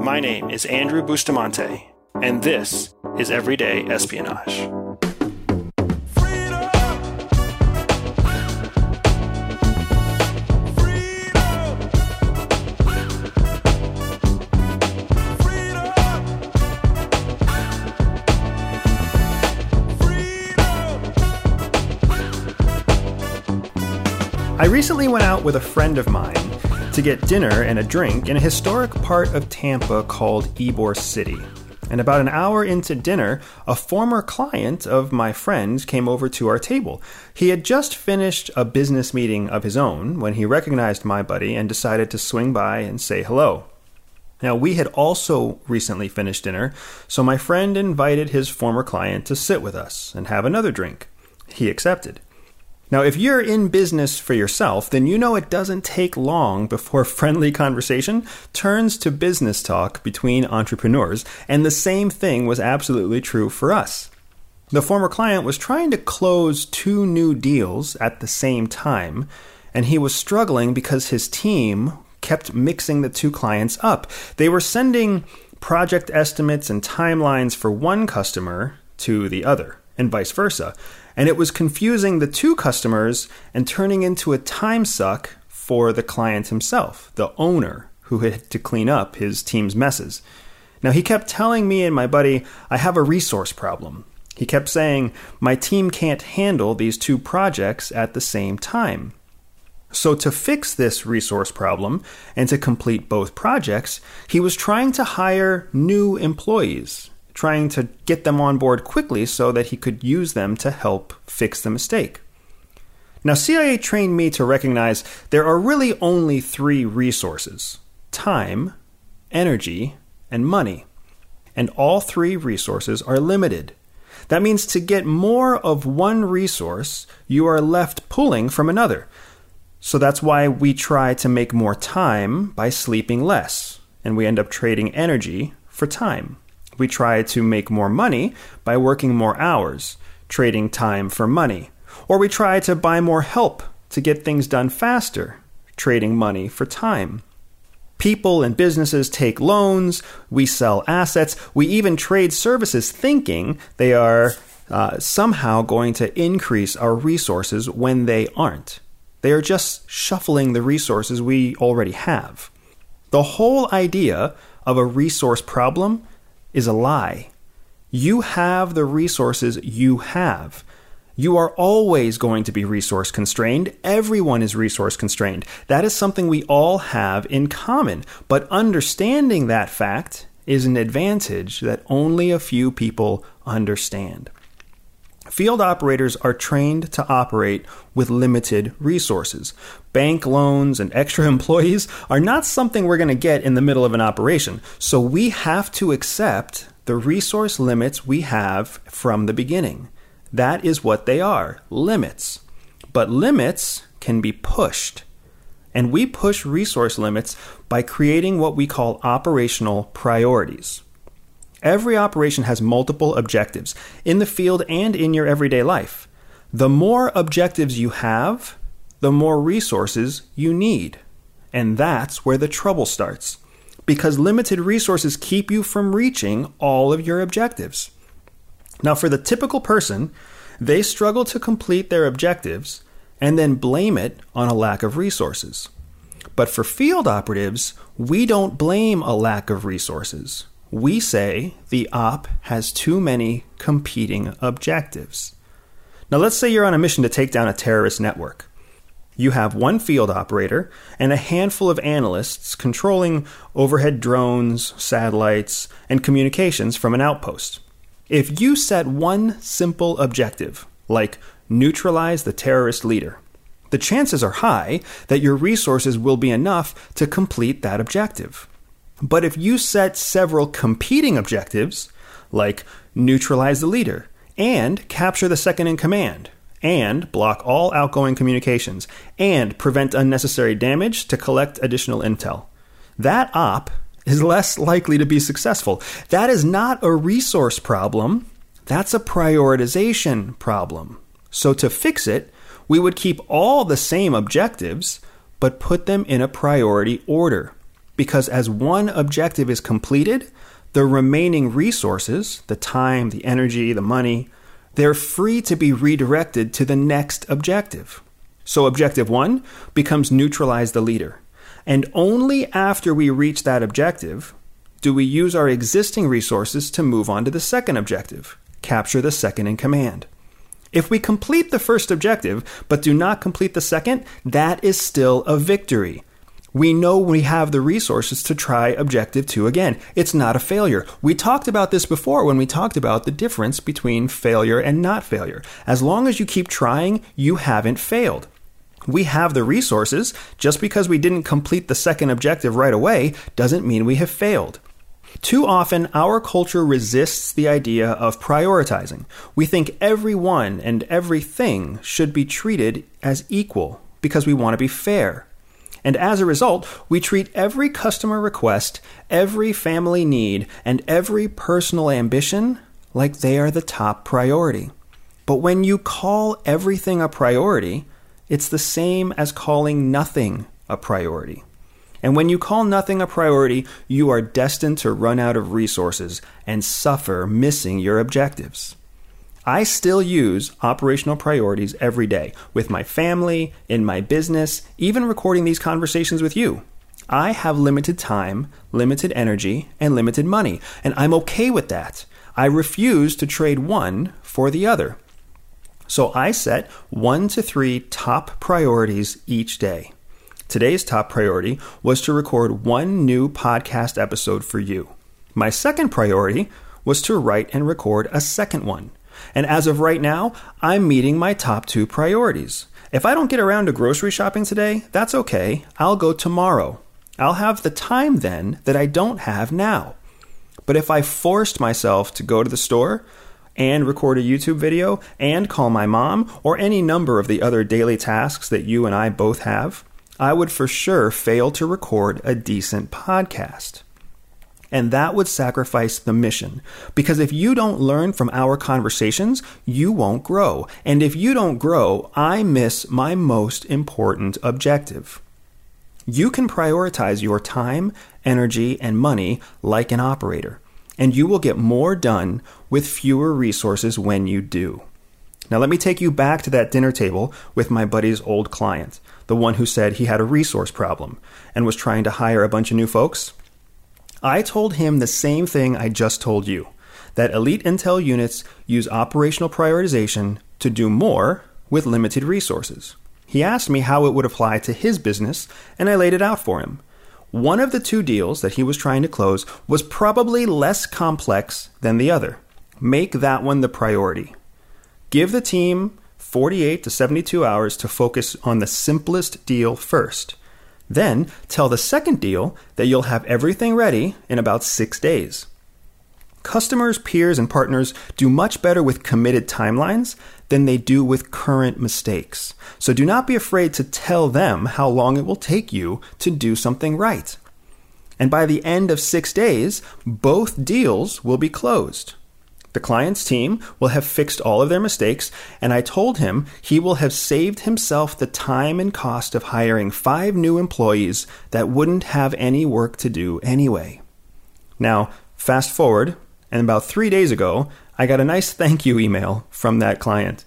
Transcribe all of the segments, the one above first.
My name is Andrew Bustamante, and this is Everyday Espionage. I recently went out with a friend of mine to get dinner and a drink in a historic part of Tampa called Ybor City. And about an hour into dinner, a former client of my friend came over to our table. He had just finished a business meeting of his own when he recognized my buddy and decided to swing by and say hello. Now, we had also recently finished dinner, so my friend invited his former client to sit with us and have another drink. He accepted. Now, if you're in business for yourself, then you know it doesn't take long before friendly conversation turns to business talk between entrepreneurs, and the same thing was absolutely true for us. The former client was trying to close two new deals at the same time, and he was struggling because his team kept mixing the two clients up. They were sending project estimates and timelines for one customer to the other, and vice versa and it was confusing the two customers and turning into a time suck for the client himself, the owner, who had to clean up his team's messes. Now, he kept telling me and my buddy, I have a resource problem. He kept saying, My team can't handle these two projects at the same time. So, to fix this resource problem and to complete both projects, he was trying to hire new employees trying to get them on board quickly so that he could use them to help fix the mistake. Now, CIA trained me to recognize there are really only three resources time, energy, and money. And all three resources are limited. That means to get more of one resource, you are left pulling from another. So that's why we try to make more time by sleeping less, and we end up trading energy for time. We try to make more money by working more hours, trading time for money. Or we try to buy more help to get things done faster, trading money for time. People and businesses take loans, we sell assets, we even trade services thinking they are uh, somehow going to increase our resources when they aren't. They are just shuffling the resources we already have. The whole idea of a resource problem is a lie. You have the resources you have. You are always going to be resource constrained. Everyone is resource constrained. That is something we all have in common. But understanding that fact is an advantage that only a few people understand. Field operators are trained to operate with limited resources. Bank loans and extra employees are not something we're going to get in the middle of an operation, so we have to accept the resource limits we have from the beginning. That is what they are limits. But limits can be pushed. And we push resource limits by creating what we call operational priorities. Every operation has multiple objectives in the field and in your everyday life. The more objectives you have, the more resources you need. And that's where the trouble starts. Because limited resources keep you from reaching all of your objectives. Now, for the typical person, they struggle to complete their objectives and then blame it on a lack of resources. But for field operatives, we don't blame a lack of resources we say the op has too many competing objectives. Now, let's say you're on a mission to take down a terrorist network. You have one field operator and a handful of analysts controlling overhead drones, satellites, and communications from an outpost. If you set one simple objective, like neutralize the terrorist leader, the chances are high that your resources will be enough to complete that objective. But if you set several competing objectives, like neutralize the leader, and capture the second in command, and block all outgoing communications, and prevent unnecessary damage to collect additional intel, that op is less likely to be successful. That is not a resource problem, that's a prioritization problem. So to fix it, we would keep all the same objectives, but put them in a priority order. Because as one objective is completed, the remaining resources, the time, the energy, the money, they're free to be redirected to the next objective. So, objective one becomes neutralize the leader. And only after we reach that objective do we use our existing resources to move on to the second objective capture the second in command. If we complete the first objective but do not complete the second, that is still a victory. We know we have the resources to try objective two again. It's not a failure. We talked about this before when we talked about the difference between failure and not failure. As long as you keep trying, you haven't failed. We have the resources. Just because we didn't complete the second objective right away doesn't mean we have failed. Too often, our culture resists the idea of prioritizing. We think everyone and everything should be treated as equal because we want to be fair. And as a result, we treat every customer request, every family need, and every personal ambition like they are the top priority. But when you call everything a priority, it's the same as calling nothing a priority. And when you call nothing a priority, you are destined to run out of resources and suffer missing your objectives. I still use operational priorities every day with my family, in my business, even recording these conversations with you. I have limited time, limited energy, and limited money, and I'm okay with that. I refuse to trade one for the other. So I set one to three top priorities each day. Today's top priority was to record one new podcast episode for you. My second priority was to write and record a second one. And as of right now, I'm meeting my top two priorities. If I don't get around to grocery shopping today, that's okay. I'll go tomorrow. I'll have the time then that I don't have now. But if I forced myself to go to the store and record a YouTube video and call my mom or any number of the other daily tasks that you and I both have, I would for sure fail to record a decent podcast. And that would sacrifice the mission. Because if you don't learn from our conversations, you won't grow. And if you don't grow, I miss my most important objective. You can prioritize your time, energy, and money like an operator, and you will get more done with fewer resources when you do. Now, let me take you back to that dinner table with my buddy's old client the one who said he had a resource problem and was trying to hire a bunch of new folks? I told him the same thing I just told you that elite intel units use operational prioritization to do more with limited resources. He asked me how it would apply to his business, and I laid it out for him. One of the two deals that he was trying to close was probably less complex than the other. Make that one the priority. Give the team 48 to 72 hours to focus on the simplest deal first. Then tell the second deal that you'll have everything ready in about six days. Customers, peers, and partners do much better with committed timelines than they do with current mistakes. So do not be afraid to tell them how long it will take you to do something right. And by the end of six days, both deals will be closed. The client's team will have fixed all of their mistakes, and I told him he will have saved himself the time and cost of hiring five new employees that wouldn't have any work to do anyway. Now, fast forward, and about three days ago, I got a nice thank you email from that client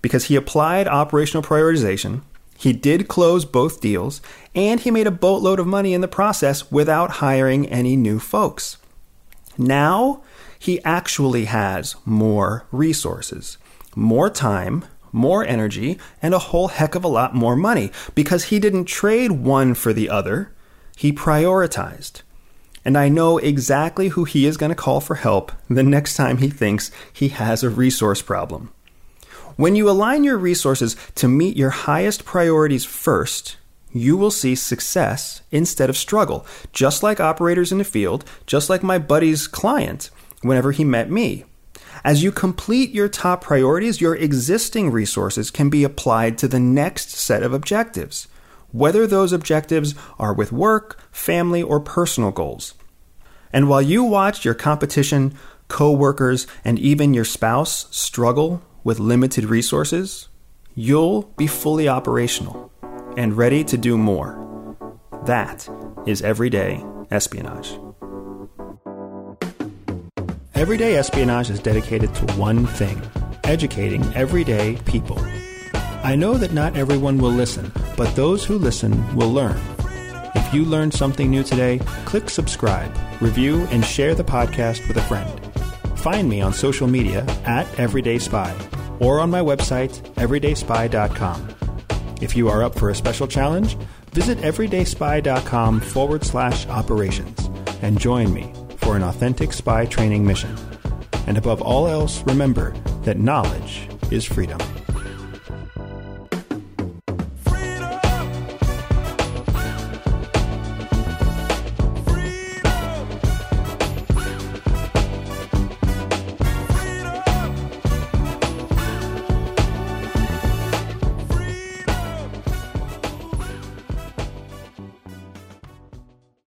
because he applied operational prioritization. He did close both deals, and he made a boatload of money in the process without hiring any new folks. Now, he actually has more resources, more time, more energy, and a whole heck of a lot more money because he didn't trade one for the other. He prioritized. And I know exactly who he is going to call for help the next time he thinks he has a resource problem. When you align your resources to meet your highest priorities first, you will see success instead of struggle, just like operators in the field, just like my buddy's client whenever he met me. As you complete your top priorities, your existing resources can be applied to the next set of objectives, whether those objectives are with work, family, or personal goals. And while you watch your competition, co-workers, and even your spouse struggle with limited resources, you'll be fully operational and ready to do more. That is everyday espionage. Everyday Espionage is dedicated to one thing educating everyday people. I know that not everyone will listen, but those who listen will learn. If you learned something new today, click subscribe, review, and share the podcast with a friend. Find me on social media at Everyday Spy or on my website, everydayspy.com. If you are up for a special challenge, visit everydayspy.com forward slash operations and join me for an authentic spy training mission. And above all else, remember that knowledge is freedom.